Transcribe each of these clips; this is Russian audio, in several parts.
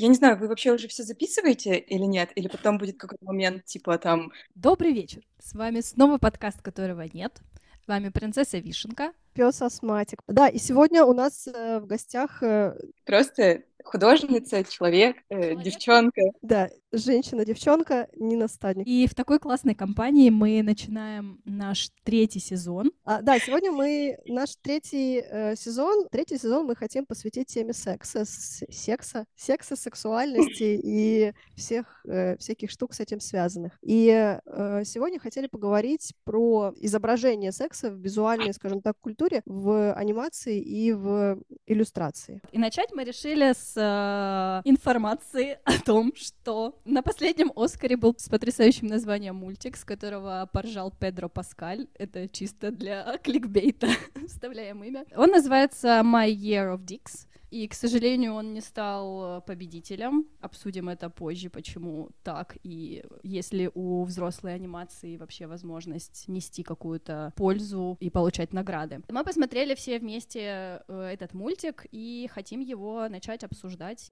Я не знаю, вы вообще уже все записываете или нет? Или потом будет какой-то момент, типа там... Добрый вечер. С вами снова подкаст, которого нет. С вами принцесса Вишенка. Пес астматик. Да, и сегодня у нас э, в гостях... Э, Просто художница, человек, э, девчонка. Да, женщина-девчонка Нина Стадник. И в такой классной компании мы начинаем наш третий сезон. А, да, сегодня мы наш третий э, сезон, третий сезон мы хотим посвятить теме секса, секса, секса, сексуальности и всех э, всяких штук с этим связанных. И э, сегодня хотели поговорить про изображение секса в визуальной, скажем так, культуре, в анимации и в иллюстрации. И начать мы решили с э, информации о том, что на последнем Оскаре был с потрясающим названием мультик, с которого поржал Педро Паскаль. Это чисто для кликбейта вставляем имя. Он называется My Year of Dicks. И, к сожалению, он не стал э, победителем. Обсудим это позже, почему так. И если у взрослой анимации вообще возможность нести какую-то пользу и получать награды. Мы посмотрели все вместе э, этот мультик и хотим его начать обсуждать.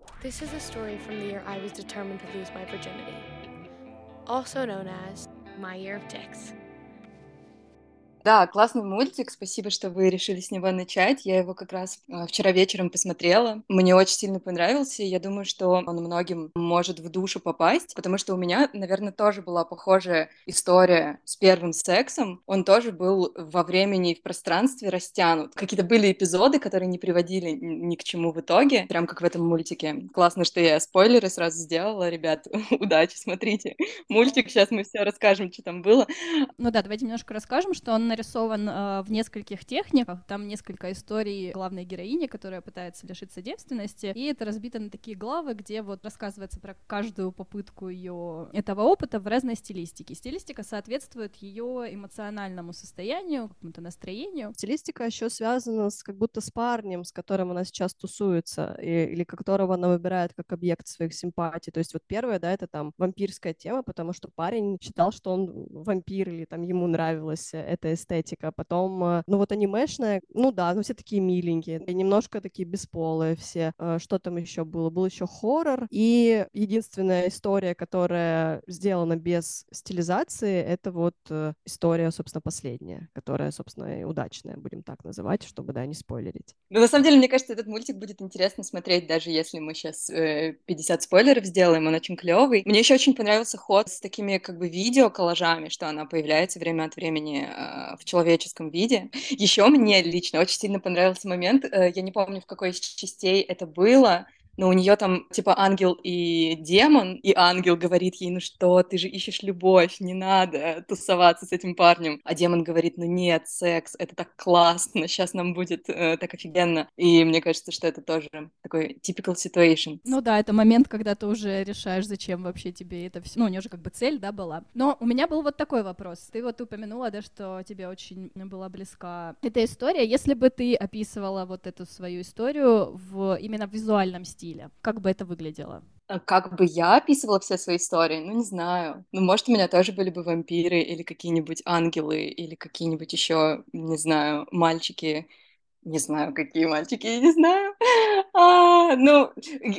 My Year of Dicks. Да, классный мультик. Спасибо, что вы решили с него начать. Я его как раз а, вчера вечером посмотрела. Мне очень сильно понравился. Я думаю, что он многим может в душу попасть, потому что у меня, наверное, тоже была похожая история с первым сексом. Он тоже был во времени и в пространстве растянут. Какие-то были эпизоды, которые не приводили ни к чему в итоге, прям как в этом мультике. Классно, что я спойлеры сразу сделала. Ребят, удачи, смотрите. Мультик, сейчас мы все расскажем, что там было. Ну да, давайте немножко расскажем, что он нарисован э, в нескольких техниках. Там несколько историй главной героини, которая пытается лишиться девственности. И это разбито на такие главы, где вот рассказывается про каждую попытку ее этого опыта в разной стилистике. Стилистика соответствует ее эмоциональному состоянию, какому-то настроению. Стилистика еще связана с как будто с парнем, с которым она сейчас тусуется, и, или которого она выбирает как объект своих симпатий. То есть вот первое, да, это там вампирская тема, потому что парень считал, что он вампир, или там ему нравилась эта эстетика. Потом, э, ну вот анимешная, ну да, ну все такие миленькие, немножко такие бесполые все. Э, что там еще было? Был еще хоррор. И единственная история, которая сделана без стилизации, это вот э, история, собственно, последняя, которая, собственно, и удачная, будем так называть, чтобы, да, не спойлерить. Ну, на самом деле, мне кажется, этот мультик будет интересно смотреть, даже если мы сейчас э, 50 спойлеров сделаем, он очень клевый. Мне еще очень понравился ход с такими как бы видео коллажами, что она появляется время от времени в человеческом виде. Еще мне лично очень сильно понравился момент, э, я не помню, в какой из частей это было, но у нее там типа ангел и демон, и ангел говорит ей, ну что, ты же ищешь любовь, не надо тусоваться с этим парнем. А демон говорит, ну нет, секс, это так классно, сейчас нам будет э, так офигенно. И мне кажется, что это тоже такой typical situation. Ну да, это момент, когда ты уже решаешь, зачем вообще тебе это все. Ну, у нее же как бы цель, да, была. Но у меня был вот такой вопрос. Ты вот упомянула, да, что тебе очень была близка эта история. Если бы ты описывала вот эту свою историю в именно в визуальном стиле, стиля. Как бы это выглядело? А как бы я описывала все свои истории? Ну, не знаю. Ну, может, у меня тоже были бы вампиры или какие-нибудь ангелы, или какие-нибудь еще, не знаю, мальчики не знаю, какие мальчики, я не знаю. А, ну,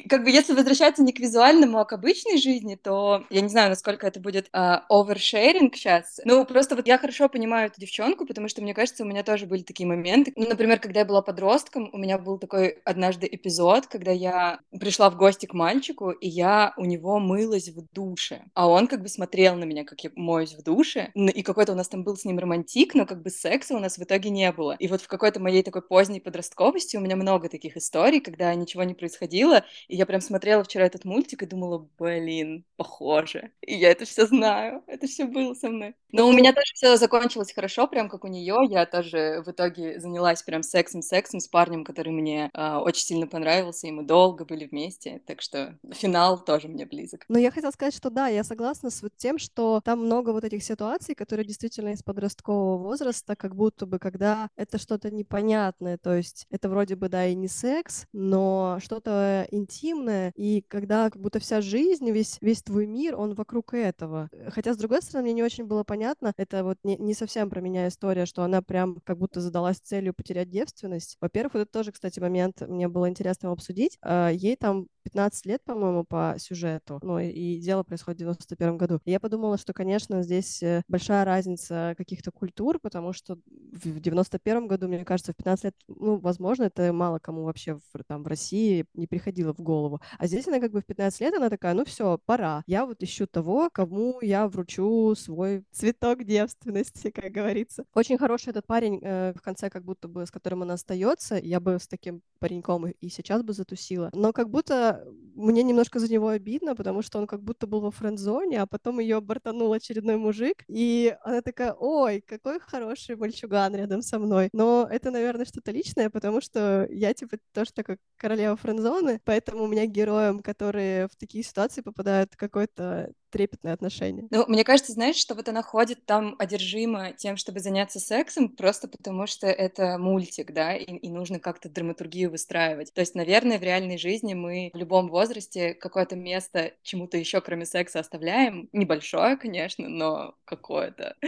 как бы если возвращаться не к визуальному, а к обычной жизни, то я не знаю, насколько это будет а, овершеринг сейчас. Ну, просто вот я хорошо понимаю эту девчонку, потому что, мне кажется, у меня тоже были такие моменты. Ну, например, когда я была подростком, у меня был такой однажды эпизод, когда я пришла в гости к мальчику, и я у него мылась в душе. А он как бы смотрел на меня, как я моюсь в душе. И какой-то у нас там был с ним романтик, но как бы секса у нас в итоге не было. И вот в какой-то моей такой поздней подростковости у меня много таких историй, когда ничего не происходило, и я прям смотрела вчера этот мультик и думала, блин, похоже. И я это все знаю, это все было со мной. Но у меня тоже все закончилось хорошо, прям как у нее. Я тоже в итоге занялась прям сексом-сексом с парнем, который мне э, очень сильно понравился, и мы долго были вместе, так что финал тоже мне близок. Но я хотела сказать, что да, я согласна с вот тем, что там много вот этих ситуаций, которые действительно из подросткового возраста, как будто бы когда это что-то непонятное, приятное, то есть это вроде бы, да, и не секс, но что-то интимное, и когда как будто вся жизнь, весь, весь твой мир, он вокруг этого. Хотя, с другой стороны, мне не очень было понятно, это вот не, не совсем про меня история, что она прям как будто задалась целью потерять девственность. Во-первых, вот это тоже, кстати, момент мне было интересно обсудить. А, ей там 15 лет, по-моему, по сюжету, ну и дело происходит в 91 году. Я подумала, что, конечно, здесь э, большая разница каких-то культур, потому что в 91 году, мне кажется, в 15 лет, ну, возможно, это мало кому вообще в, там в России не приходило в голову. А здесь она как бы в 15 лет, она такая, ну все, пора. Я вот ищу того, кому я вручу свой цветок девственности, как говорится. Очень хороший этот парень э, в конце, как будто бы, с которым она остается. Я бы с таким пареньком и сейчас бы затусила. Но как будто мне немножко за него обидно, потому что он как будто был во френд-зоне, а потом ее бортанул очередной мужик, и она такая, ой, какой хороший мальчуган рядом со мной. Но это, наверное, что-то личное, потому что я, типа, тоже такая королева френд-зоны, поэтому у меня героям, которые в такие ситуации попадают, какой-то трепетное отношение. Ну, мне кажется, знаешь, что вот она ходит там одержима тем, чтобы заняться сексом, просто потому что это мультик, да, и, и нужно как-то драматургию выстраивать. То есть, наверное, в реальной жизни мы в любом возрасте какое-то место чему-то еще, кроме секса, оставляем. Небольшое, конечно, но какое-то.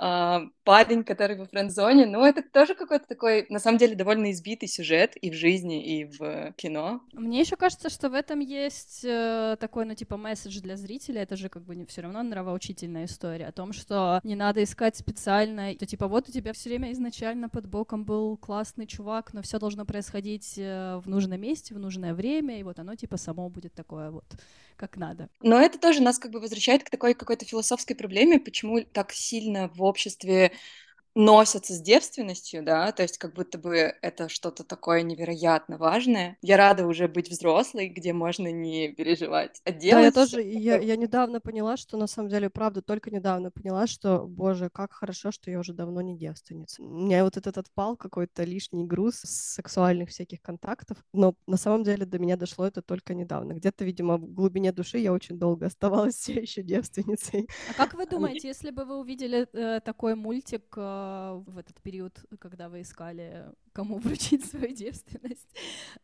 А, парень, который во френд-зоне, ну, это тоже какой-то такой, на самом деле, довольно избитый сюжет и в жизни, и в кино. Мне еще кажется, что в этом есть э, такой, ну, типа, месседж для зрителя. Это же как бы не все равно нравоучительная история о том, что не надо искать специально, то типа вот у тебя все время изначально под боком был классный чувак, но все должно происходить э, в нужном месте, в нужное время, и вот оно типа само будет такое вот как надо. Но это тоже нас как бы возвращает к такой какой-то философской проблеме, почему так сильно в обществе носятся с девственностью, да, то есть как будто бы это что-то такое невероятно важное. Я рада уже быть взрослой, где можно не переживать, а делать... Да, я тоже, я, я недавно поняла, что на самом деле, правда, только недавно поняла, что, боже, как хорошо, что я уже давно не девственница. У меня вот этот отпал какой-то лишний груз сексуальных всяких контактов, но на самом деле до меня дошло это только недавно. Где-то, видимо, в глубине души я очень долго оставалась все еще девственницей. А как вы думаете, если бы вы увидели э, такой мультик э, в этот период, когда вы искали, кому вручить свою девственность,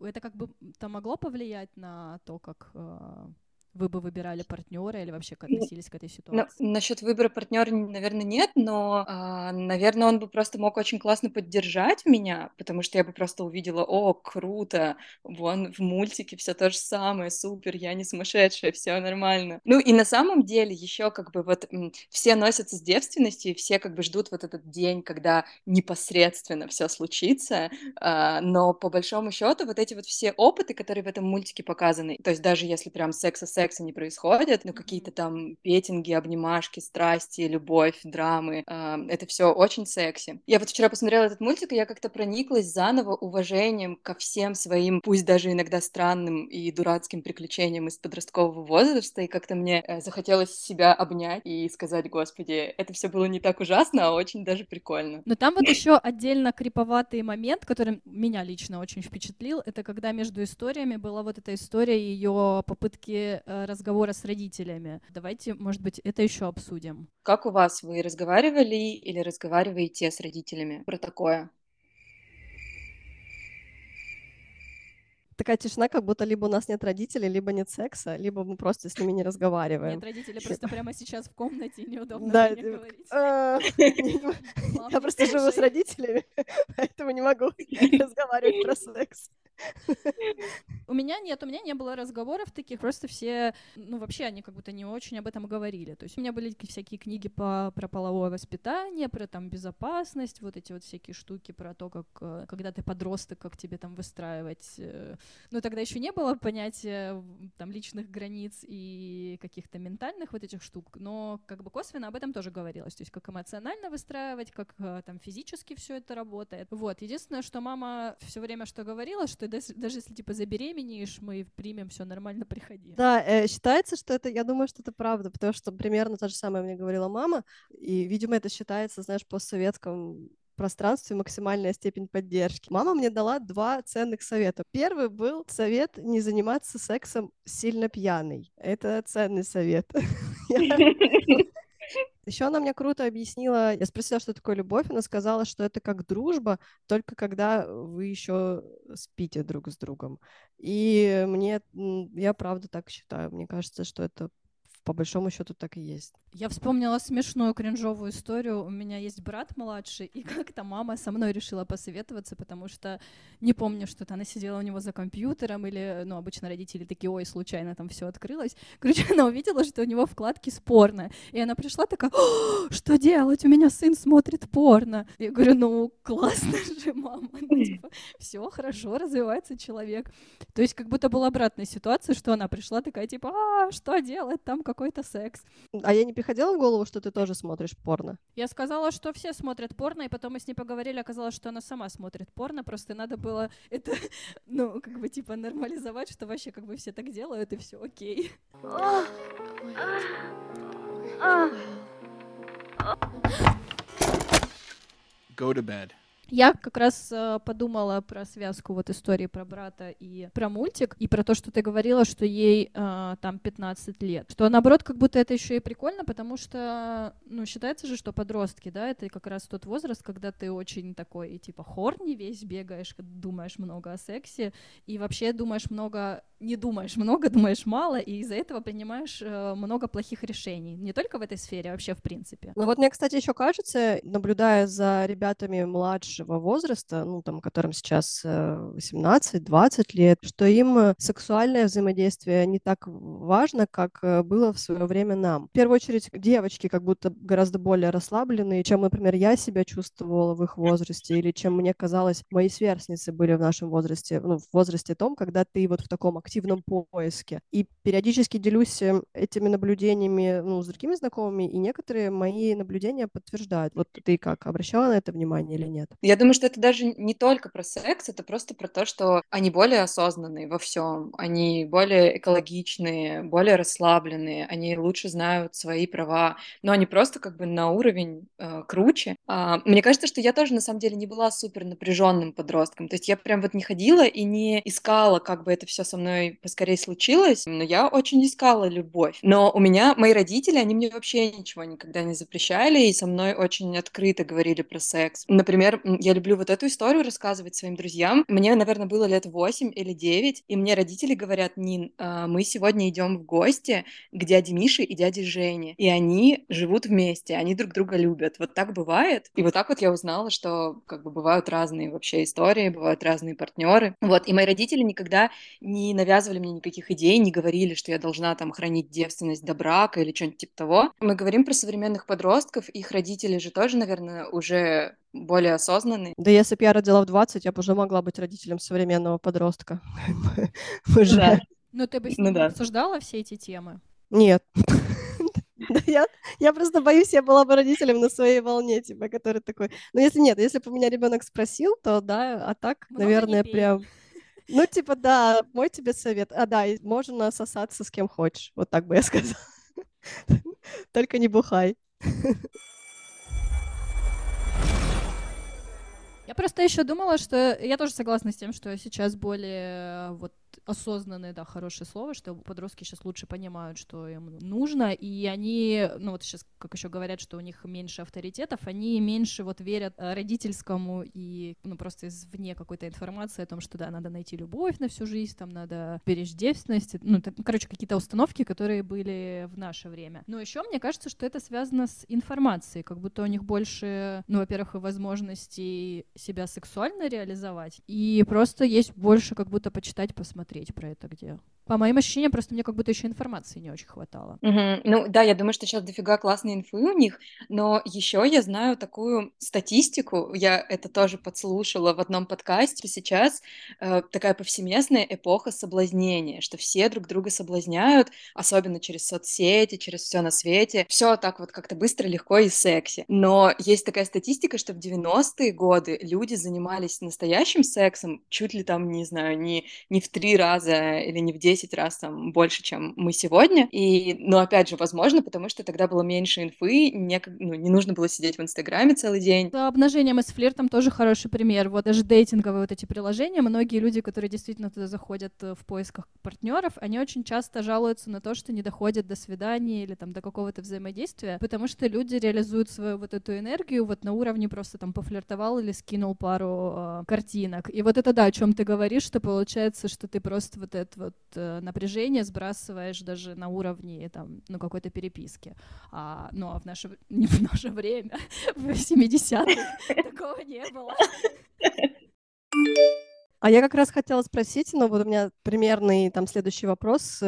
это как бы то могло повлиять на то, как э, вы бы выбирали партнера или вообще как относились к этой ситуации? Ну, насчет выбора партнера, наверное, нет, но, а, наверное, он бы просто мог очень классно поддержать меня, потому что я бы просто увидела, о, круто, вон в мультике все то же самое, супер, я не сумасшедшая, все нормально. Ну и на самом деле еще как бы вот все носятся с девственностью, и все как бы ждут вот этот день, когда непосредственно все случится, а, но по большому счету вот эти вот все опыты, которые в этом мультике показаны, то есть даже если прям секса-секс секса не происходит, но какие-то там петинги, обнимашки, страсти, любовь, драмы. Э, это все очень секси. Я вот вчера посмотрела этот мультик, и я как-то прониклась заново уважением ко всем своим, пусть даже иногда странным и дурацким приключениям из подросткового возраста, и как-то мне э, захотелось себя обнять и сказать, господи, это все было не так ужасно, а очень даже прикольно. Но там вот еще отдельно криповатый момент, который меня лично очень впечатлил, это когда между историями была вот эта история ее попытки э, разговора с родителями. Давайте, может быть, это еще обсудим. Как у вас? Вы разговаривали или разговариваете с родителями про такое? такая тишина, как будто либо у нас нет родителей, либо нет секса, либо мы просто с ними не разговариваем. Нет родителей просто прямо сейчас в комнате, неудобно да, говорить. А, я просто живу с родителями, поэтому не могу разговаривать про секс. У меня нет, у меня не было разговоров таких, просто все, ну, вообще они как будто не очень об этом говорили. То есть у меня были всякие книги по, про половое воспитание, про там безопасность, вот эти вот всякие штуки про то, как, э, когда ты подросток, как тебе там выстраивать. Ну, тогда еще не было понятия там личных границ и каких-то ментальных вот этих штук, но как бы косвенно об этом тоже говорилось. То есть как эмоционально выстраивать, как э, там физически все это работает. Вот. Единственное, что мама все время что говорила, что даже, даже если типа забеременеешь, мы примем все нормально, приходи. Да, э, считается, что это, я думаю, что это правда, потому что примерно то же самое мне говорила мама, и, видимо, это считается, знаешь, постсоветском пространстве максимальная степень поддержки. Мама мне дала два ценных совета. Первый был совет не заниматься сексом сильно пьяный. Это ценный совет. Еще она мне круто объяснила, я спросила, что такое любовь, она сказала, что это как дружба, только когда вы еще спите друг с другом. И мне, я правда так считаю, мне кажется, что это по большому счету так и есть. Я вспомнила смешную кринжовую историю. У меня есть брат младший, и как-то мама со мной решила посоветоваться, потому что не помню, что-то она сидела у него за компьютером, или, ну, обычно родители такие, ой, случайно там все открылось. Короче, она увидела, что у него вкладки спорно. И она пришла такая, что делать? У меня сын смотрит порно. Я говорю, ну, классно же, мама. Ну, типа, все хорошо, развивается человек. То есть как будто была обратная ситуация, что она пришла такая, типа, а, что делать, там какой-то секс. А я не приходила в голову, что ты тоже смотришь порно? Я сказала, что все смотрят порно, и потом мы с ней поговорили, оказалось, что она сама смотрит порно, просто надо было это, ну, как бы, типа, нормализовать, что вообще, как бы, все так делают, и все окей. Go to bed. Я как раз э, подумала про связку вот истории про брата и про мультик, и про то, что ты говорила, что ей э, там 15 лет. Что наоборот, как будто это еще и прикольно, потому что, ну, считается же, что подростки, да, это как раз тот возраст, когда ты очень такой, типа, хорни весь бегаешь, думаешь много о сексе, и вообще думаешь много не думаешь много, думаешь мало, и из-за этого принимаешь э, много плохих решений. Не только в этой сфере, а вообще в принципе. Ну вот мне, кстати, еще кажется, наблюдая за ребятами младшего возраста, ну там, которым сейчас 18-20 э, лет, что им э, сексуальное взаимодействие не так важно, как э, было в свое время нам. В первую очередь, девочки как будто гораздо более расслабленные, чем, например, я себя чувствовала в их возрасте, или чем мне казалось, мои сверстницы были в нашем возрасте, ну, в возрасте том, когда ты вот в таком активном поиске. И периодически делюсь э, этими наблюдениями ну, с другими знакомыми, и некоторые мои наблюдения подтверждают. Вот ты как, обращала на это внимание или нет? Я думаю, что это даже не только про секс, это просто про то, что они более осознанные во всем, они более экологичные, более расслабленные, они лучше знают свои права, но они просто как бы на уровень э, круче. А, мне кажется, что я тоже на самом деле не была супер напряженным подростком, то есть я прям вот не ходила и не искала, как бы это все со мной поскорее случилось, но я очень искала любовь. Но у меня, мои родители, они мне вообще ничего никогда не запрещали, и со мной очень открыто говорили про секс. Например, я люблю вот эту историю рассказывать своим друзьям. Мне, наверное, было лет 8 или 9, и мне родители говорят, Нин, а, мы сегодня идем в гости к дяде Мише и дяде Жене, и они живут вместе, они друг друга любят. Вот так бывает. И вот так вот я узнала, что как бы бывают разные вообще истории, бывают разные партнеры. Вот, и мои родители никогда не навязывали мне никаких идей, не говорили, что я должна там хранить девственность до брака или что-нибудь типа того. Мы говорим про современных подростков, их родители же тоже, наверное, уже более осознанные. Да если бы я родила в 20, я бы уже могла быть родителем современного подростка. Уже. Ну ты бы с ну ним обсуждала все эти темы? Нет. я, я просто боюсь, я была бы родителем на своей волне, типа, который такой... Ну, если нет, если бы меня ребенок спросил, то да, а так, наверное, прям... Ну, типа, да, мой тебе совет. А, да, можно сосаться с кем хочешь. Вот так бы я сказала. Только не бухай. Я просто еще думала, что я тоже согласна с тем, что сейчас более вот осознанное, да, хорошее слово, что подростки сейчас лучше понимают, что им нужно, и они, ну вот сейчас, как еще говорят, что у них меньше авторитетов, они меньше вот верят э, родительскому и, ну, просто извне какой-то информации о том, что, да, надо найти любовь на всю жизнь, там надо беречь девственность, ну, это, короче, какие-то установки, которые были в наше время. Но еще мне кажется, что это связано с информацией, как будто у них больше, ну, во-первых, и возможностей себя сексуально реализовать, и просто есть больше как будто почитать, посмотреть посмотреть про это где. По моим ощущениям, просто мне как будто еще информации не очень хватало. Угу. Ну да, я думаю, что сейчас дофига классной инфы у них, но еще я знаю такую статистику, я это тоже подслушала в одном подкасте, сейчас э, такая повсеместная эпоха соблазнения, что все друг друга соблазняют, особенно через соцсети, через все на свете, все так вот как-то быстро, легко и секси. Но есть такая статистика, что в 90-е годы люди занимались настоящим сексом чуть ли там, не знаю, не, не в три раза или не в 10 раз там больше, чем мы сегодня. И, но опять же, возможно, потому что тогда было меньше инфы, не, ну, не нужно было сидеть в Инстаграме целый день. С обнажением и с флиртом тоже хороший пример. Вот даже дейтинговые вот эти приложения, многие люди, которые действительно туда заходят э, в поисках партнеров, они очень часто жалуются на то, что не доходят до свидания или там до какого-то взаимодействия, потому что люди реализуют свою вот эту энергию вот на уровне просто там пофлиртовал или скинул пару э, картинок. И вот это да, о чем ты говоришь, что получается, что ты просто просто вот это вот э, напряжение сбрасываешь даже на уровне там, ну, какой-то переписки. А, ну, а в наше, не в наше время, в 70-х такого не было. А я как раз хотела спросить, ну вот у меня примерный там следующий вопрос.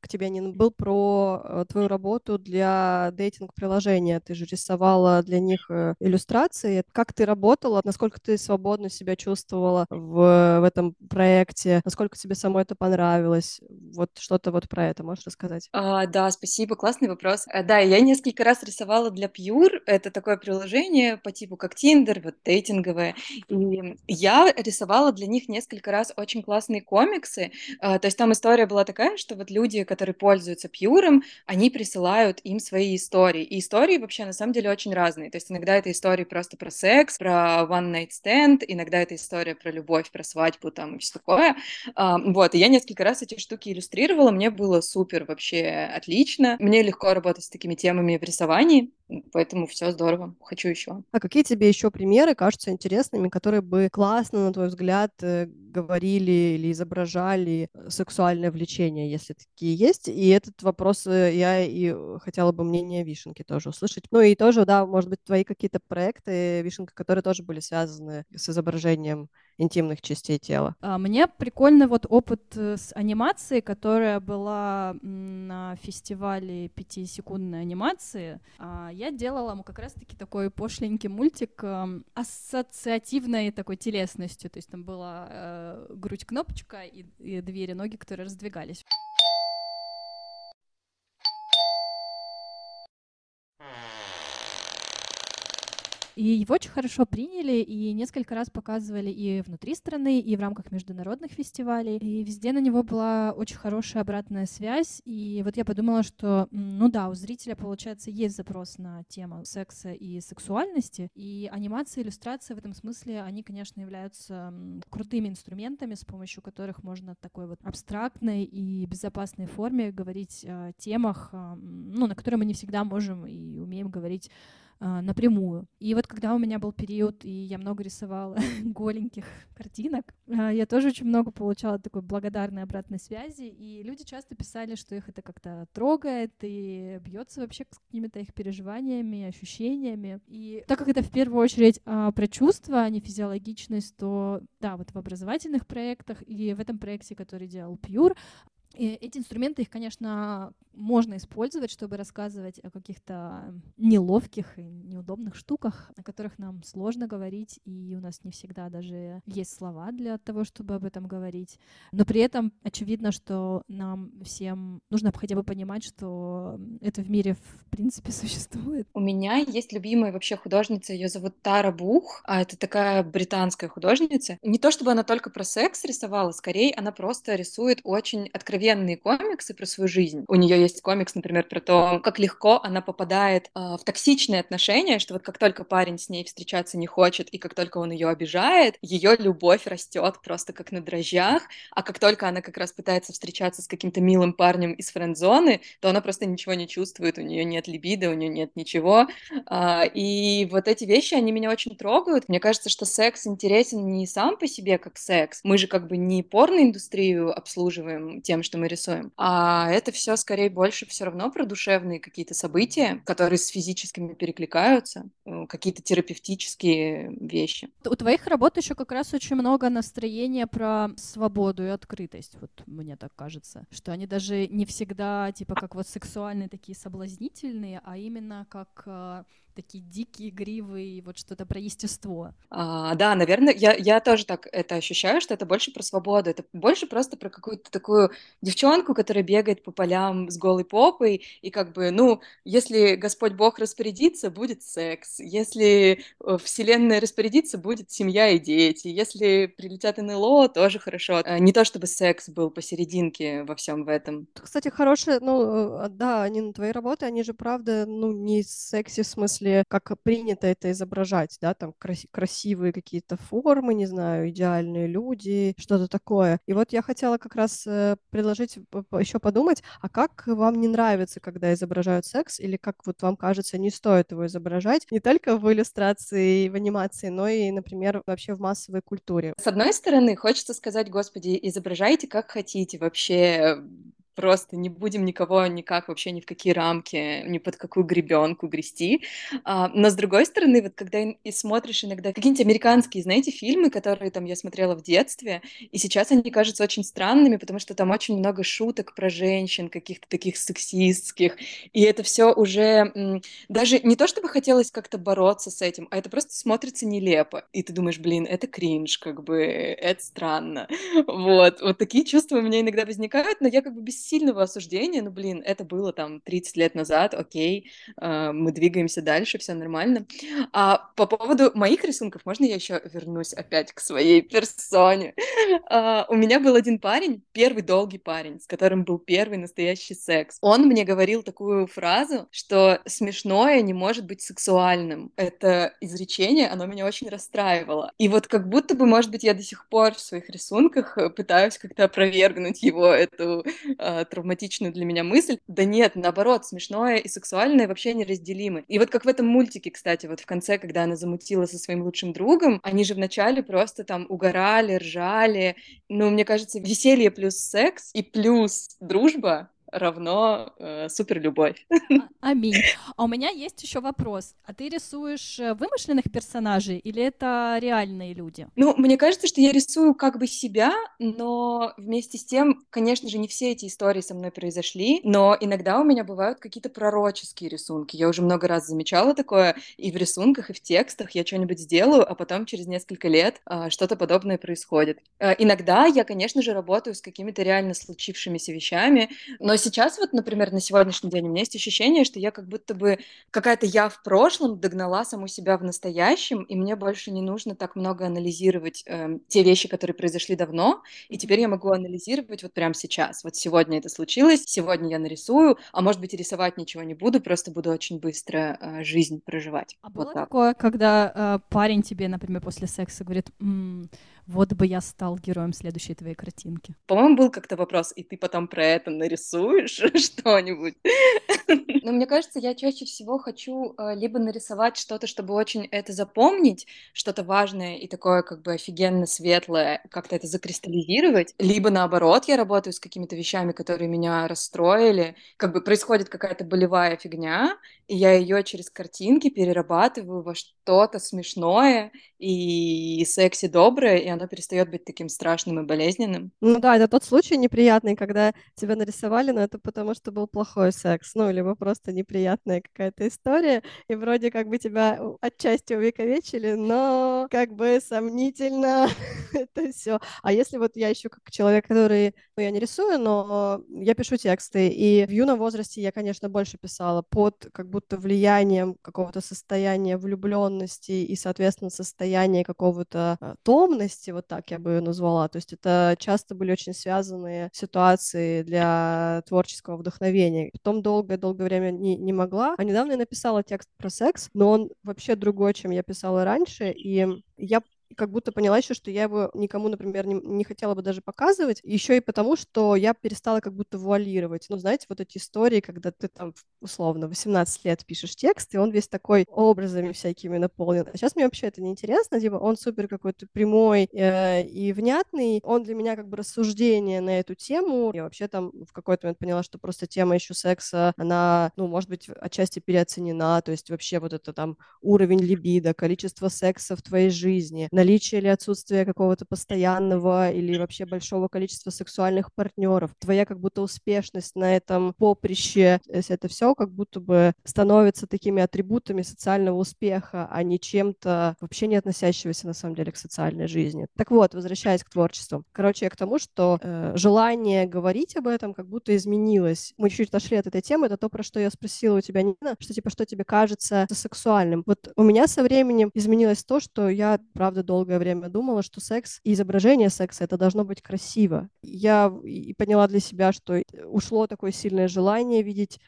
К тебе, Нина, был про э, твою работу для дейтинг-приложения. Ты же рисовала для них э, иллюстрации. Как ты работала? Насколько ты свободно себя чувствовала в, в этом проекте? Насколько тебе самой это понравилось? Вот что-то вот про это можешь рассказать? А, да, спасибо, классный вопрос. А, да, я несколько раз рисовала для Pure. Это такое приложение по типу как Tinder, вот дейтинговое. И я рисовала для них несколько раз очень классные комиксы. А, то есть там история была такая, что вот люди, которые пользуются Пьюром, они присылают им свои истории. И истории вообще на самом деле очень разные. То есть иногда это истории просто про секс, про one night stand, иногда это история про любовь, про свадьбу там и все такое. А, вот, и я несколько раз эти штуки иллюстрировала, мне было супер вообще отлично. Мне легко работать с такими темами в рисовании, поэтому все здорово, хочу еще. А какие тебе еще примеры кажутся интересными, которые бы классно, на твой взгляд, э, говорили или изображали сексуальное влечение, если такие есть. И этот вопрос э, я и хотела бы мнение Вишенки тоже услышать. Ну и тоже, да, может быть, твои какие-то проекты, Вишенка, которые тоже были связаны с изображением интимных частей тела. А, мне прикольный вот опыт э, с анимацией, которая была на фестивале пятисекундной анимации. А, я делала как раз-таки такой пошленький мультик ассоциативной такой телесностью, то есть там была э, грудь-кнопочка и, и двери, ноги, которые раздвигались. И его очень хорошо приняли и несколько раз показывали и внутри страны, и в рамках международных фестивалей. И везде на него была очень хорошая обратная связь. И вот я подумала, что, ну да, у зрителя, получается, есть запрос на тему секса и сексуальности. И анимация, иллюстрация в этом смысле, они, конечно, являются крутыми инструментами, с помощью которых можно в такой вот абстрактной и безопасной форме говорить о темах, ну, на которые мы не всегда можем и умеем говорить а, напрямую. И вот когда у меня был период, и я много рисовала голеньких картинок, а, я тоже очень много получала такой благодарной обратной связи, и люди часто писали, что их это как-то трогает и бьется вообще с какими-то их переживаниями, ощущениями. И так как это в первую очередь а, про чувства, а не физиологичность, то да, вот в образовательных проектах и в этом проекте, который делал Pure, и эти инструменты, их, конечно, можно использовать, чтобы рассказывать о каких-то неловких и неудобных штуках, о которых нам сложно говорить, и у нас не всегда даже есть слова для того, чтобы об этом говорить. Но при этом очевидно, что нам всем нужно хотя бы понимать, что это в мире в принципе существует. У меня есть любимая вообще художница, ее зовут Тара Бух, а это такая британская художница. Не то чтобы она только про секс рисовала, скорее она просто рисует очень откровенно откровенные комиксы про свою жизнь. У нее есть комикс, например, про то, как легко она попадает э, в токсичные отношения, что вот как только парень с ней встречаться не хочет, и как только он ее обижает, ее любовь растет просто как на дрожжах, а как только она как раз пытается встречаться с каким-то милым парнем из френд-зоны, то она просто ничего не чувствует, у нее нет либидо, у нее нет ничего. А, и вот эти вещи, они меня очень трогают. Мне кажется, что секс интересен не сам по себе как секс. Мы же как бы не порноиндустрию обслуживаем тем, что мы рисуем. А это все скорее больше все равно про душевные какие-то события, которые с физическими перекликаются, какие-то терапевтические вещи. У твоих работ еще как раз очень много настроения про свободу и открытость. Вот мне так кажется, что они даже не всегда типа как вот сексуальные такие соблазнительные, а именно как а, такие дикие, игривые, вот что-то про естество. А, да, наверное, я, я тоже так это ощущаю, что это больше про свободу, это больше просто про какую-то такую девчонку, которая бегает по полям с голой попой, и как бы, ну, если Господь Бог распорядится, будет секс, если э, Вселенная распорядится, будет семья и дети, если прилетят НЛО, тоже хорошо. А, не то чтобы секс был посерединке во всем в этом. Кстати, хорошие, ну, э, да, они на твои работы, они же, правда, ну, не секси в смысле смысле, как принято это изображать, да, там крас- красивые какие-то формы, не знаю, идеальные люди, что-то такое. И вот я хотела как раз э, предложить еще подумать, а как вам не нравится, когда изображают секс, или как вот вам кажется, не стоит его изображать не только в иллюстрации и в анимации, но и, например, вообще в массовой культуре? С одной стороны, хочется сказать, господи, изображайте как хотите вообще, просто не будем никого никак вообще ни в какие рамки, ни под какую гребенку грести. А, но с другой стороны, вот когда и смотришь иногда какие-нибудь американские, знаете, фильмы, которые там я смотрела в детстве, и сейчас они кажутся очень странными, потому что там очень много шуток про женщин, каких-то таких сексистских, и это все уже даже не то, чтобы хотелось как-то бороться с этим, а это просто смотрится нелепо, и ты думаешь, блин, это кринж, как бы, это странно. Вот, вот такие чувства у меня иногда возникают, но я как бы без сильного осуждения, ну, блин, это было там 30 лет назад, окей, э, мы двигаемся дальше, все нормально. А по поводу моих рисунков, можно я еще вернусь опять к своей персоне? Uh, у меня был один парень, первый долгий парень, с которым был первый настоящий секс. Он мне говорил такую фразу, что смешное не может быть сексуальным. Это изречение, оно меня очень расстраивало. И вот как будто бы, может быть, я до сих пор в своих рисунках э, пытаюсь как-то опровергнуть его эту uh, травматичную для меня мысль. Да нет, наоборот, смешное и сексуальное вообще неразделимы. И вот как в этом мультике, кстати, вот в конце, когда она замутила со своим лучшим другом, они же вначале просто там угорали, ржали. Ну, мне кажется, веселье плюс секс и плюс дружба равно э, суперлюбовь. А, аминь. А у меня есть еще вопрос. А ты рисуешь э, вымышленных персонажей или это реальные люди? Ну, мне кажется, что я рисую как бы себя, но вместе с тем, конечно же, не все эти истории со мной произошли, но иногда у меня бывают какие-то пророческие рисунки. Я уже много раз замечала такое и в рисунках, и в текстах. Я что-нибудь сделаю, а потом через несколько лет э, что-то подобное происходит. Э, иногда я, конечно же, работаю с какими-то реально случившимися вещами, но сейчас вот, например, на сегодняшний день у меня есть ощущение, что я как будто бы какая-то я в прошлом догнала саму себя в настоящем, и мне больше не нужно так много анализировать э, те вещи, которые произошли давно, и теперь я могу анализировать вот прямо сейчас. Вот сегодня это случилось, сегодня я нарисую, а может быть и рисовать ничего не буду, просто буду очень быстро э, жизнь проживать. А вот было так. такое, когда э, парень тебе, например, после секса говорит, м-м, вот бы я стал героем следующей твоей картинки. По-моему, был как-то вопрос, и ты потом про это нарисуешь что-нибудь? Но мне кажется, я чаще всего хочу э, либо нарисовать что-то, чтобы очень это запомнить, что-то важное и такое как бы офигенно светлое, как-то это закристаллизировать, либо наоборот, я работаю с какими-то вещами, которые меня расстроили, как бы происходит какая-то болевая фигня, и я ее через картинки перерабатываю во что-то смешное и секси доброе, и оно перестает быть таким страшным и болезненным. Ну да, это тот случай неприятный, когда тебя нарисовали, но это потому, что был плохой секс, ну, либо просто неприятная какая-то история, и вроде как бы тебя отчасти увековечили, но как бы сомнительно это все. А если вот я еще как человек, который, ну, я не рисую, но я пишу тексты, и в юном возрасте я, конечно, больше писала под как будто влиянием какого-то состояния влюбленности и, соответственно, состояния какого-то а, томности, вот так я бы ее назвала. То есть это часто были очень связанные ситуации для творческого вдохновения. Потом долгое-долгое время не, не могла. А недавно я написала текст про секс, но он вообще другой, чем я писала раньше, и я как будто поняла еще, что я его никому, например, не, не хотела бы даже показывать, еще и потому, что я перестала как будто вуалировать. Ну, знаете, вот эти истории, когда ты там, условно, 18 лет пишешь текст, и он весь такой образами всякими наполнен. А сейчас мне вообще это не интересно, типа он супер какой-то прямой э, и внятный, он для меня как бы рассуждение на эту тему. Я вообще там в какой-то момент поняла, что просто тема еще секса, она, ну, может быть, отчасти переоценена, то есть вообще вот это там уровень либидо, количество секса в твоей жизни, наличие или отсутствие какого-то постоянного или вообще большого количества сексуальных партнеров, твоя как будто успешность на этом поприще, если это все как будто бы становится такими атрибутами социального успеха, а не чем-то вообще не относящегося на самом деле к социальной жизни. Так вот, возвращаясь к творчеству. Короче, я к тому, что э, желание говорить об этом как будто изменилось. Мы чуть-чуть отошли от этой темы, это то, про что я спросила у тебя, Нина, что типа, что тебе кажется сексуальным. Вот у меня со временем изменилось то, что я, правда, долгое время думала, что секс и изображение секса это должно быть красиво. Я и поняла для себя, что ушло такое сильное желание видеть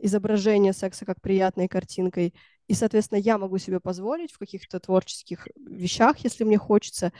изображение секса как приятной картинкой. И, соответственно, я могу себе позволить в каких-то творческих вещах, если мне хочется,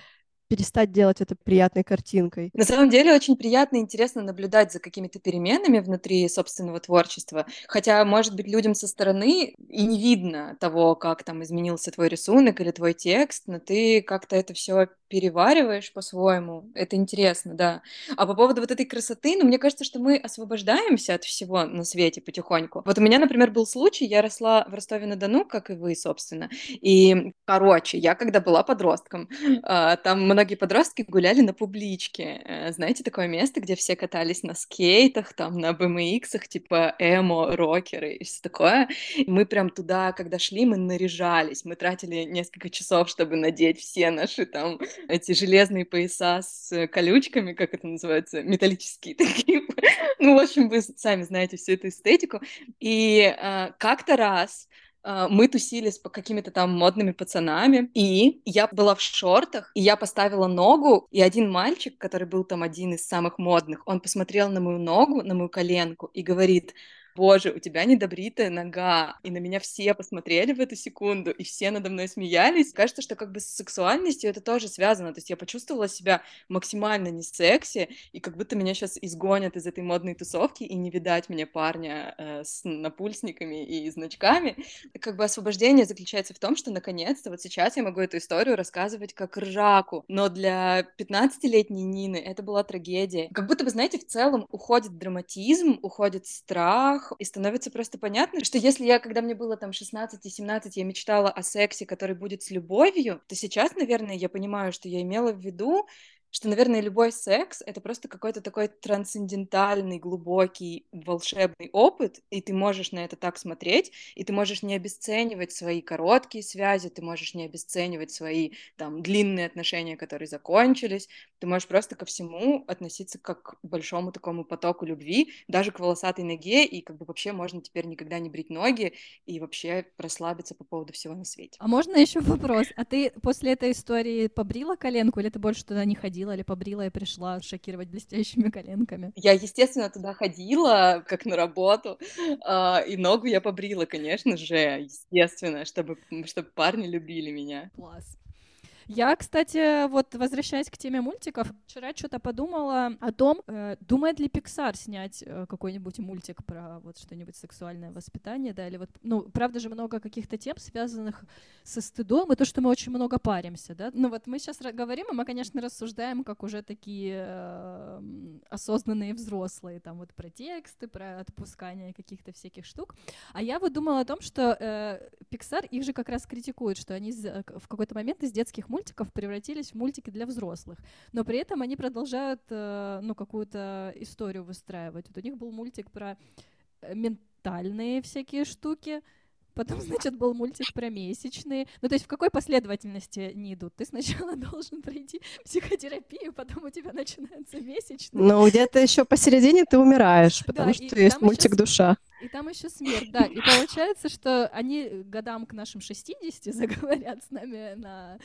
перестать делать это приятной картинкой. На самом деле очень приятно и интересно наблюдать за какими-то переменами внутри собственного творчества. Хотя, может быть, людям со стороны и не видно того, как там изменился твой рисунок или твой текст, но ты как-то это все перевариваешь по-своему. Это интересно, да. А по поводу вот этой красоты, ну, мне кажется, что мы освобождаемся от всего на свете потихоньку. Вот у меня, например, был случай, я росла в Ростове-на-Дону, как и вы, собственно. И, короче, я когда была подростком, а, там многие подростки гуляли на публичке. Э, знаете, такое место, где все катались на скейтах, там, на BMX, типа эмо, рокеры и все такое. И мы прям туда, когда шли, мы наряжались. Мы тратили несколько часов, чтобы надеть все наши там эти железные пояса с колючками, как это называется, металлические такие. Ну, в общем, вы сами знаете всю эту эстетику. И э, как-то раз мы тусили с какими-то там модными пацанами, и я была в шортах, и я поставила ногу, и один мальчик, который был там один из самых модных, он посмотрел на мою ногу, на мою коленку и говорит, боже, у тебя недобритая нога. И на меня все посмотрели в эту секунду, и все надо мной смеялись. Кажется, что как бы с сексуальностью это тоже связано. То есть я почувствовала себя максимально не секси, и как будто меня сейчас изгонят из этой модной тусовки, и не видать мне парня э, с напульсниками и значками. Как бы освобождение заключается в том, что наконец-то вот сейчас я могу эту историю рассказывать как ржаку. Но для 15-летней Нины это была трагедия. Как будто бы, знаете, в целом уходит драматизм, уходит страх, и становится просто понятно, что если я, когда мне было там 16 и 17, я мечтала о сексе, который будет с любовью, то сейчас, наверное, я понимаю, что я имела в виду что, наверное, любой секс — это просто какой-то такой трансцендентальный, глубокий, волшебный опыт, и ты можешь на это так смотреть, и ты можешь не обесценивать свои короткие связи, ты можешь не обесценивать свои там длинные отношения, которые закончились, ты можешь просто ко всему относиться как к большому такому потоку любви, даже к волосатой ноге, и как бы вообще можно теперь никогда не брить ноги и вообще расслабиться по поводу всего на свете. А можно еще вопрос? А ты после этой истории побрила коленку, или ты больше туда не ходила? Ходила или побрила и пришла шокировать блестящими коленками? Я, естественно, туда ходила, как на работу, а, и ногу я побрила, конечно же, естественно, чтобы, чтобы парни любили меня. Класс. Я, кстати, вот возвращаясь к теме мультиков, вчера что-то подумала о том, э, думает ли Pixar снять э, какой-нибудь мультик про вот что-нибудь сексуальное воспитание, да, или вот, ну, правда же много каких-то тем, связанных со стыдом, и то, что мы очень много паримся, да. Ну вот мы сейчас говорим, и мы, конечно, рассуждаем как уже такие э, осознанные взрослые, там вот про тексты, про отпускание каких-то всяких штук. А я вот думала о том, что э, Pixar их же как раз критикует, что они э, в какой-то момент из детских мультиков превратились в мультики для взрослых. Но при этом они продолжают, э, ну, какую-то историю выстраивать. Вот у них был мультик про э, ментальные всякие штуки, Потом, значит, был мультик про месячные. Ну, то есть в какой последовательности не идут? Ты сначала должен пройти психотерапию, потом у тебя начинаются месячные. Ну, где-то еще посередине ты умираешь, потому да, что есть мультик еще... «Душа». И там еще смерть, да. И получается, что они годам к нашим 60 заговорят с нами на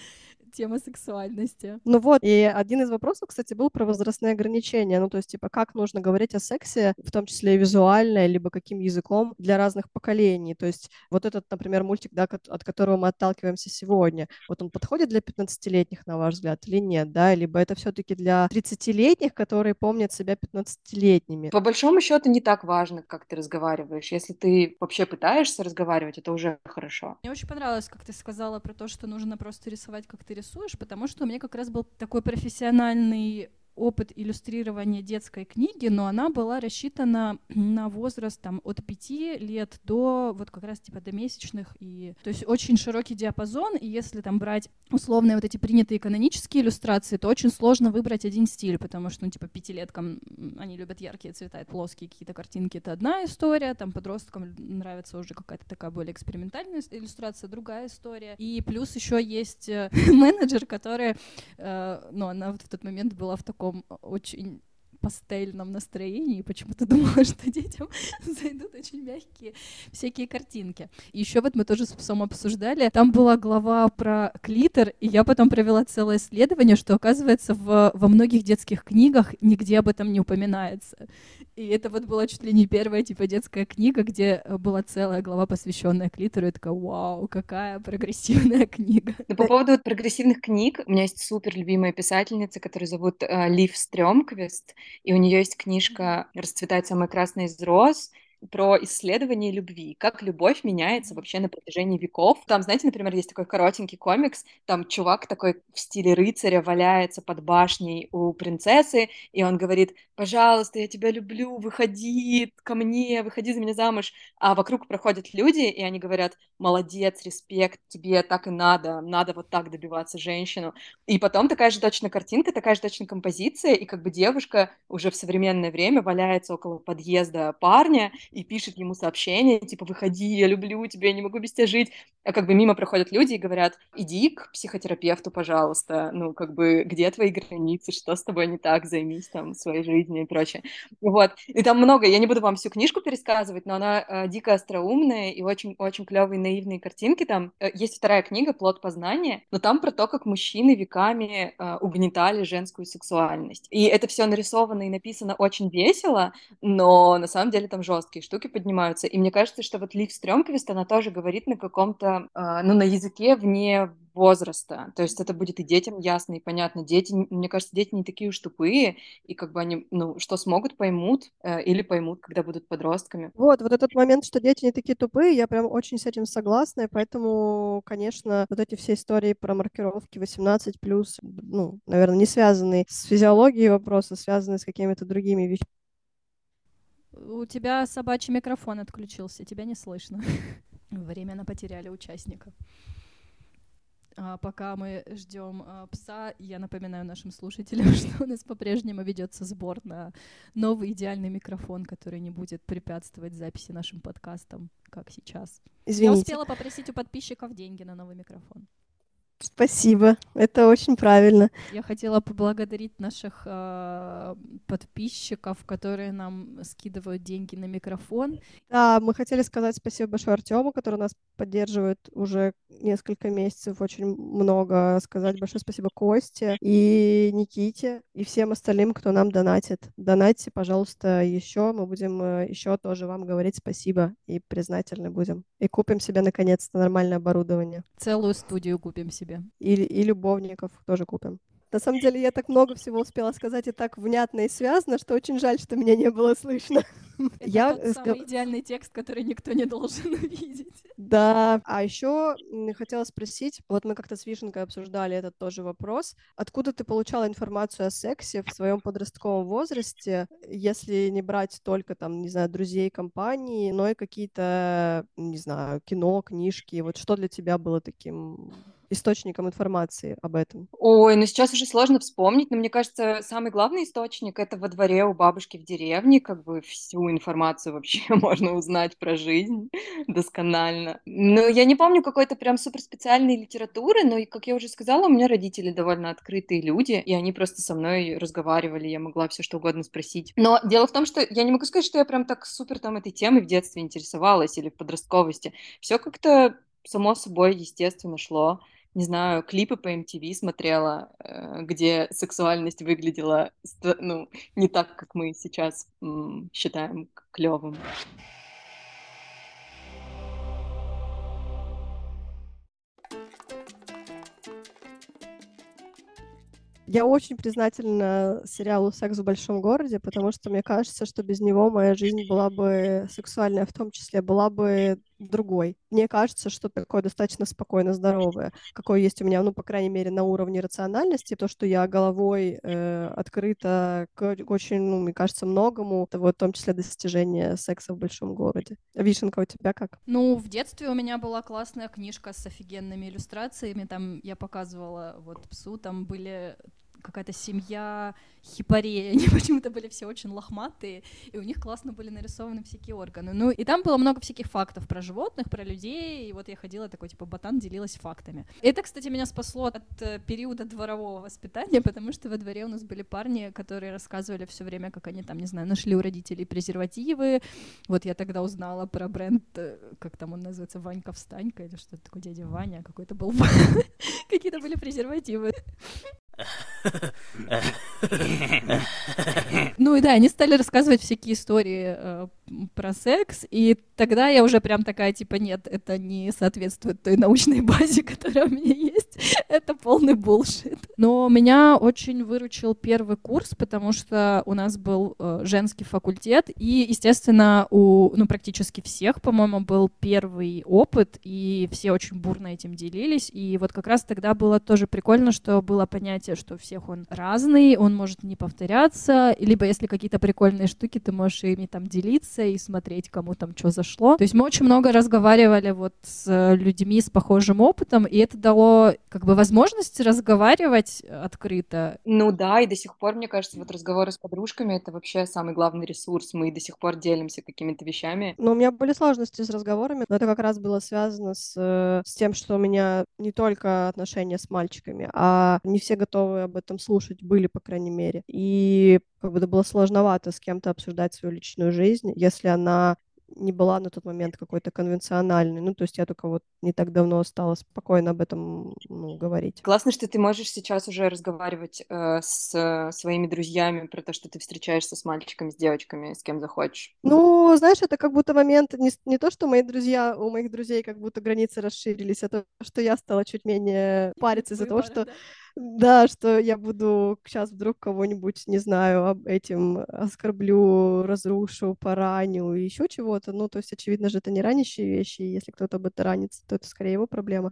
тема сексуальности. Ну вот, и один из вопросов, кстати, был про возрастные ограничения. Ну, то есть, типа, как нужно говорить о сексе, в том числе и визуально, либо каким языком для разных поколений. То есть, вот этот, например, мультик, да, от которого мы отталкиваемся сегодня, вот он подходит для 15-летних, на ваш взгляд, или нет, да? Либо это все-таки для 30-летних, которые помнят себя 15-летними? По большому счету не так важно, как ты разговариваешь. Если ты вообще пытаешься разговаривать, это уже хорошо. Мне очень понравилось, как ты сказала про то, что нужно просто рисовать, как ты рисуешь, потому что у меня как раз был такой профессиональный опыт иллюстрирования детской книги, но она была рассчитана на возраст там, от 5 лет до вот как раз типа до месячных. И, то есть очень широкий диапазон, и если там брать условные вот эти принятые канонические иллюстрации, то очень сложно выбрать один стиль, потому что, ну, типа, пятилеткам они любят яркие цвета, плоские какие-то картинки, это одна история, там подросткам нравится уже какая-то такая более экспериментальная иллюстрация, другая история. И плюс еще есть э, менеджер, который, э, ну, она вот в тот момент была в таком таком очень пастельном настроении, почему-то думала, что детям зайдут очень мягкие всякие картинки. И еще вот мы тоже с псом обсуждали, там была глава про клитор, и я потом провела целое исследование, что оказывается в, во многих детских книгах нигде об этом не упоминается. И это вот была чуть ли не первая, типа, детская книга, где э, была целая глава, посвященная клитору. Я такая, вау, какая прогрессивная книга. Но по поводу вот прогрессивных книг, у меня есть супер любимая писательница, которую зовут э, Лив Стрёмквист, и у нее есть книжка «Расцветает самая красная из роз», про исследование любви, как любовь меняется вообще на протяжении веков. Там, знаете, например, есть такой коротенький комикс, там чувак такой в стиле рыцаря валяется под башней у принцессы, и он говорит, пожалуйста, я тебя люблю, выходи ко мне, выходи за меня замуж. А вокруг проходят люди, и они говорят, молодец, респект, тебе так и надо, надо вот так добиваться женщину. И потом такая же точно картинка, такая же точно композиция, и как бы девушка уже в современное время валяется около подъезда парня, и пишет ему сообщение, типа, выходи, я люблю тебя, я не могу без тебя жить. А как бы мимо проходят люди и говорят, иди к психотерапевту, пожалуйста, ну, как бы, где твои границы, что с тобой не так, займись там своей жизнью и прочее. Вот. И там много, я не буду вам всю книжку пересказывать, но она э, дико остроумная и очень-очень клевые наивные картинки там. Э, есть вторая книга «Плод познания», но там про то, как мужчины веками э, угнетали женскую сексуальность. И это все нарисовано и написано очень весело, но на самом деле там жесткие такие штуки поднимаются. И мне кажется, что вот Лив Стрёмквист, она тоже говорит на каком-то, э, ну, на языке вне возраста. То есть это будет и детям ясно, и понятно. Дети, мне кажется, дети не такие уж тупые, и как бы они, ну, что смогут, поймут, э, или поймут, когда будут подростками. Вот, вот этот момент, что дети не такие тупые, я прям очень с этим согласна, и поэтому, конечно, вот эти все истории про маркировки 18+, ну, наверное, не связанные с физиологией вопроса, связанные с какими-то другими вещами, у тебя собачий микрофон отключился, тебя не слышно. Временно потеряли участника. А пока мы ждем а, пса, я напоминаю нашим слушателям, что у нас по-прежнему ведется сбор на новый идеальный микрофон, который не будет препятствовать записи нашим подкастам, как сейчас. Извините. Я успела попросить у подписчиков деньги на новый микрофон. Спасибо, это очень правильно. Я хотела поблагодарить наших э, подписчиков, которые нам скидывают деньги на микрофон. Да, мы хотели сказать спасибо большое Артему, который нас поддерживает уже несколько месяцев, очень много. Сказать большое спасибо Косте и Никите и всем остальным, кто нам донатит. Донатьте, пожалуйста, еще. Мы будем э, еще тоже вам говорить спасибо и признательны будем. И купим себе наконец-то нормальное оборудование. Целую студию купим себе себе. И, и любовников тоже купим. На самом деле, я так много всего успела сказать и так внятно и связано, что очень жаль, что меня не было слышно. Это я тот самый идеальный текст, который никто не должен увидеть. Да. А еще хотела спросить, вот мы как-то с Вишенкой обсуждали этот тоже вопрос. Откуда ты получала информацию о сексе в своем подростковом возрасте, если не брать только там, не знаю, друзей компании, но и какие-то, не знаю, кино, книжки. Вот что для тебя было таким источником информации об этом? Ой, ну сейчас уже сложно вспомнить, но мне кажется, самый главный источник это во дворе у бабушки в деревне, как бы всю информацию вообще можно узнать про жизнь досконально. Но я не помню какой-то прям супер специальной литературы, но, как я уже сказала, у меня родители довольно открытые люди, и они просто со мной разговаривали, я могла все что угодно спросить. Но дело в том, что я не могу сказать, что я прям так супер там этой темой в детстве интересовалась или в подростковости. Все как-то само собой, естественно, шло не знаю, клипы по MTV смотрела, э, где сексуальность выглядела, ну, не так, как мы сейчас считаем клевым. Я очень признательна сериалу «Секс в большом городе», потому что мне кажется, что без него моя жизнь была бы сексуальная, в том числе была бы другой. Мне кажется, что такое достаточно спокойно здоровое, какое есть у меня, ну, по крайней мере, на уровне рациональности, то, что я головой э, открыта к очень, ну, мне кажется, многому, вот в том числе достижение секса в большом городе. Вишенка, у тебя как? Ну, в детстве у меня была классная книжка с офигенными иллюстрациями, там я показывала вот псу, там были какая-то семья хипарей, они почему-то были все очень лохматые, и у них классно были нарисованы всякие органы. Ну, и там было много всяких фактов про животных, про людей, и вот я ходила такой, типа, ботан, делилась фактами. Это, кстати, меня спасло от э, периода дворового воспитания, потому что во дворе у нас были парни, которые рассказывали все время, как они там, не знаю, нашли у родителей презервативы. Вот я тогда узнала про бренд, э, как там он называется, Ванька Встанька, или что-то такое, дядя Ваня, какой-то был, какие-то были презервативы. Ну и да, они стали рассказывать всякие истории э, про секс, и тогда я уже прям такая, типа, нет, это не соответствует той научной базе, которая у меня есть. это полный булшит. Но меня очень выручил первый курс, потому что у нас был э, женский факультет, и, естественно, у, ну, практически всех, по-моему, был первый опыт, и все очень бурно этим делились, и вот как раз тогда было тоже прикольно, что было понятие, что у всех он разный, он может не повторяться, либо если какие-то прикольные штуки, ты можешь ими там делиться и смотреть, кому там что зашло. То есть мы очень много разговаривали вот с людьми с похожим опытом, и это дало как бы возможность разговаривать открыто. Ну да, и до сих пор, мне кажется, вот разговоры с подружками — это вообще самый главный ресурс. Мы до сих пор делимся какими-то вещами. Но у меня были сложности с разговорами, но это как раз было связано с, э, с тем, что у меня не только отношения с мальчиками, а не все готовы об этом слушать были, по крайней мере. И как бы это было сложновато с кем-то обсуждать свою личную жизнь, если она не была на тот момент какой-то конвенциональной. Ну, то есть я только вот не так давно стала спокойно об этом ну, говорить. Классно, что ты можешь сейчас уже разговаривать э, с своими друзьями про то, что ты встречаешься с мальчиками, с девочками, с кем захочешь. Ну, знаешь, это как будто момент не, не то, что мои друзья, у моих друзей как будто границы расширились, а то, что я стала чуть менее париться из-за того, что да, что я буду сейчас вдруг кого-нибудь, не знаю, этим оскорблю, разрушу, пораню и еще чего-то. Ну, то есть, очевидно же, это не ранящие вещи, и если кто-то об это ранится, то это скорее его проблема.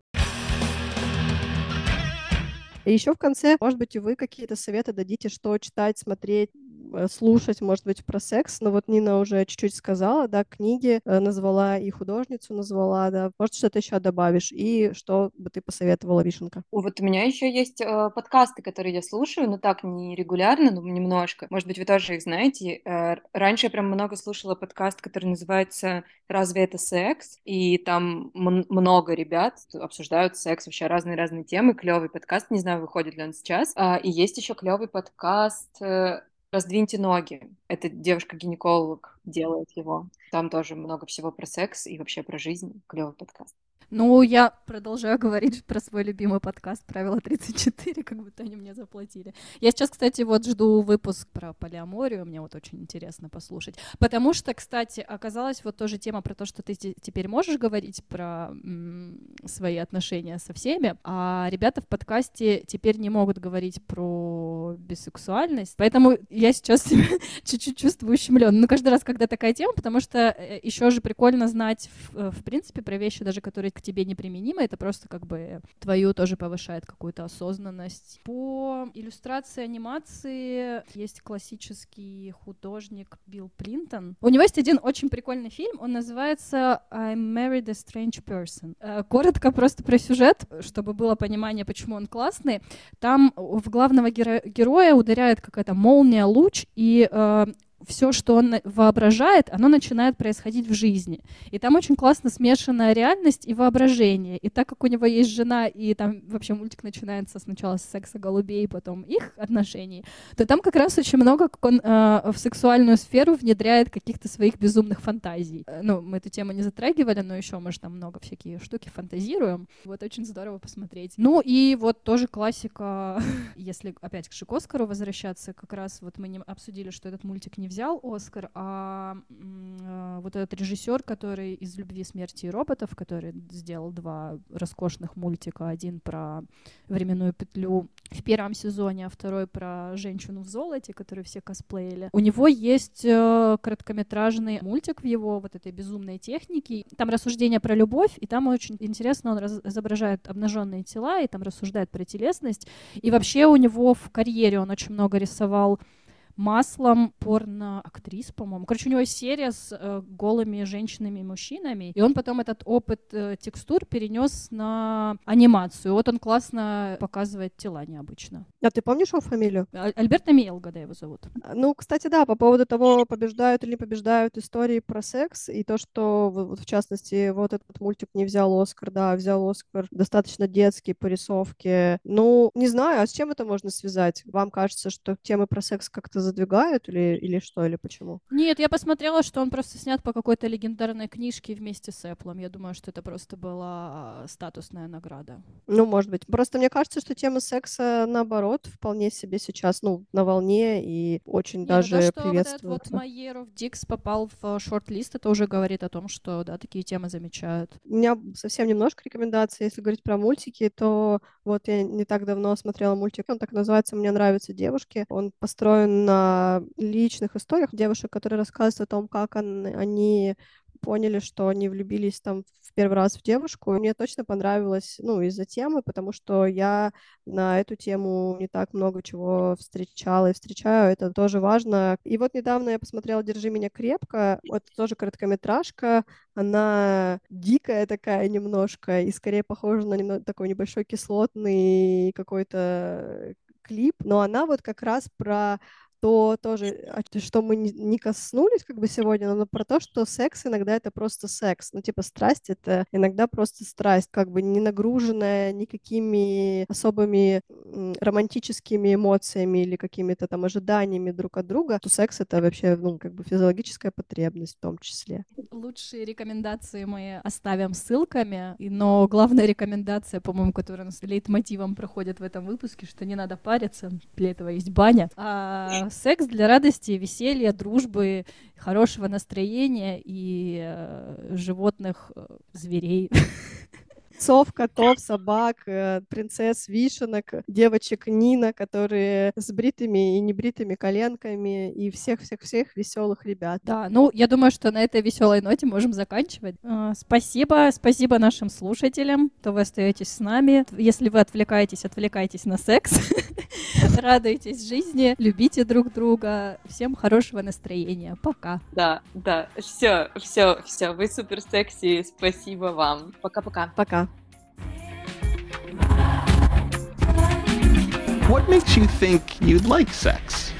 И еще в конце, может быть, и вы какие-то советы дадите, что читать, смотреть, Э, слушать, может быть, про секс, но вот Нина уже чуть-чуть сказала, да, книги э, назвала и художницу назвала, да, может, что-то еще добавишь, и что бы ты посоветовала, Вишенка? Вот у меня еще есть э, подкасты, которые я слушаю, но так не регулярно, но немножко. Может быть, вы тоже их знаете. Э, раньше я прям много слушала подкаст, который называется «Разве это секс?» И там много ребят обсуждают секс, вообще разные-разные темы. Клевый подкаст, не знаю, выходит ли он сейчас. А, и есть еще клевый подкаст э, Раздвиньте ноги. Это девушка-гинеколог делает его. Там тоже много всего про секс и вообще про жизнь. Клевый подкаст. Ну, я продолжаю говорить про свой любимый подкаст «Правило 34», как будто они мне заплатили. Я сейчас, кстати, вот жду выпуск про полиаморию, мне вот очень интересно послушать. Потому что, кстати, оказалась вот тоже тема про то, что ты теперь можешь говорить про свои отношения со всеми, а ребята в подкасте теперь не могут говорить про бисексуальность. Поэтому я сейчас чуть-чуть чувствую ущемлен. Ну, каждый раз, когда такая тема, потому что э, еще же прикольно знать, в, э, в принципе, про вещи, даже которые к тебе неприменимо, это просто как бы твою тоже повышает какую-то осознанность. По иллюстрации анимации есть классический художник Билл Плинтон. У него есть один очень прикольный фильм, он называется I Married a Strange Person. Э, коротко просто про сюжет, чтобы было понимание, почему он классный. Там в главного геро- героя ударяет какая-то молния, луч, и э, все, что он воображает, оно начинает происходить в жизни. И там очень классно смешанная реальность и воображение. И так как у него есть жена, и там вообще мультик начинается сначала с секса голубей, потом их отношений, то там как раз очень много, как он э, в сексуальную сферу внедряет каких-то своих безумных фантазий. Э, ну, мы эту тему не затрагивали, но еще мы же там много всякие штуки фантазируем. Вот очень здорово посмотреть. Ну и вот тоже классика, если опять к Шикоскару возвращаться, как раз вот мы не обсудили, что этот мультик не взял Оскар, а э, вот этот режиссер, который из «Любви, смерти и роботов», который сделал два роскошных мультика, один про временную петлю в первом сезоне, а второй про женщину в золоте, которую все косплеили. У него есть э, короткометражный мультик в его вот этой безумной технике. Там рассуждения про любовь, и там очень интересно, он изображает обнаженные тела, и там рассуждает про телесность. И вообще у него в карьере он очень много рисовал маслом порно-актрис, по-моему. Короче, у него серия с э, голыми женщинами и мужчинами, и он потом этот опыт э, текстур перенес на анимацию. Вот он классно показывает тела необычно. А ты помнишь его фамилию? А- Альберт Амиелга, да, его зовут. А, Ну, кстати, да, по поводу того, побеждают или не побеждают истории про секс, и то, что, вот в частности, вот этот мультик не взял Оскар, да, взял Оскар достаточно детский по рисовке. Ну, не знаю, а с чем это можно связать? Вам кажется, что темы про секс как-то задвигают или, или что, или почему? Нет, я посмотрела, что он просто снят по какой-то легендарной книжке вместе с Apple. Я думаю, что это просто была статусная награда. Ну, может быть. Просто мне кажется, что тема секса, наоборот, вполне себе сейчас, ну, на волне и очень Не, даже ну то, что приветствуется. вот вот Майеров Дикс попал в шорт-лист, это уже говорит о том, что, да, такие темы замечают. У меня совсем немножко рекомендаций. Если говорить про мультики, то вот я не так давно смотрела мультик, он так называется «Мне нравятся девушки». Он построен на личных историях девушек, которые рассказывают о том, как он- они поняли, что они влюбились там в первый раз в девушку. Мне точно понравилось, ну, из-за темы, потому что я на эту тему не так много чего встречала и встречаю. Это тоже важно. И вот недавно я посмотрела «Держи меня крепко». Это тоже короткометражка. Она дикая такая немножко и скорее похожа на такой небольшой кислотный какой-то клип, но она вот как раз про то тоже, а, что мы не коснулись как бы сегодня, но про то, что секс иногда это просто секс. Ну, типа, страсть — это иногда просто страсть, как бы не нагруженная никакими особыми романтическими эмоциями или какими-то там ожиданиями друг от друга. То секс — это вообще, ну, как бы физиологическая потребность в том числе. Лучшие рекомендации мы оставим ссылками, но главная рекомендация, по-моему, которая нас лейтмотивом проходит в этом выпуске, что не надо париться, для этого есть баня. А секс для радости, веселья, дружбы, хорошего настроения и э, животных, э, зверей. Сов, котов, собак, э, принцесс, вишенок, девочек Нина, которые с бритыми и небритыми коленками, и всех-всех-всех веселых ребят. Да, ну, я думаю, что на этой веселой ноте можем заканчивать. Э, Спасибо, спасибо нашим слушателям, что вы остаетесь с нами. Если вы отвлекаетесь, отвлекайтесь на секс. Радуйтесь жизни, любите друг друга. Всем хорошего настроения. Пока. Да, да, все, все, все, вы супер секси, спасибо вам. Пока-пока. Пока. What makes you think you'd like sex?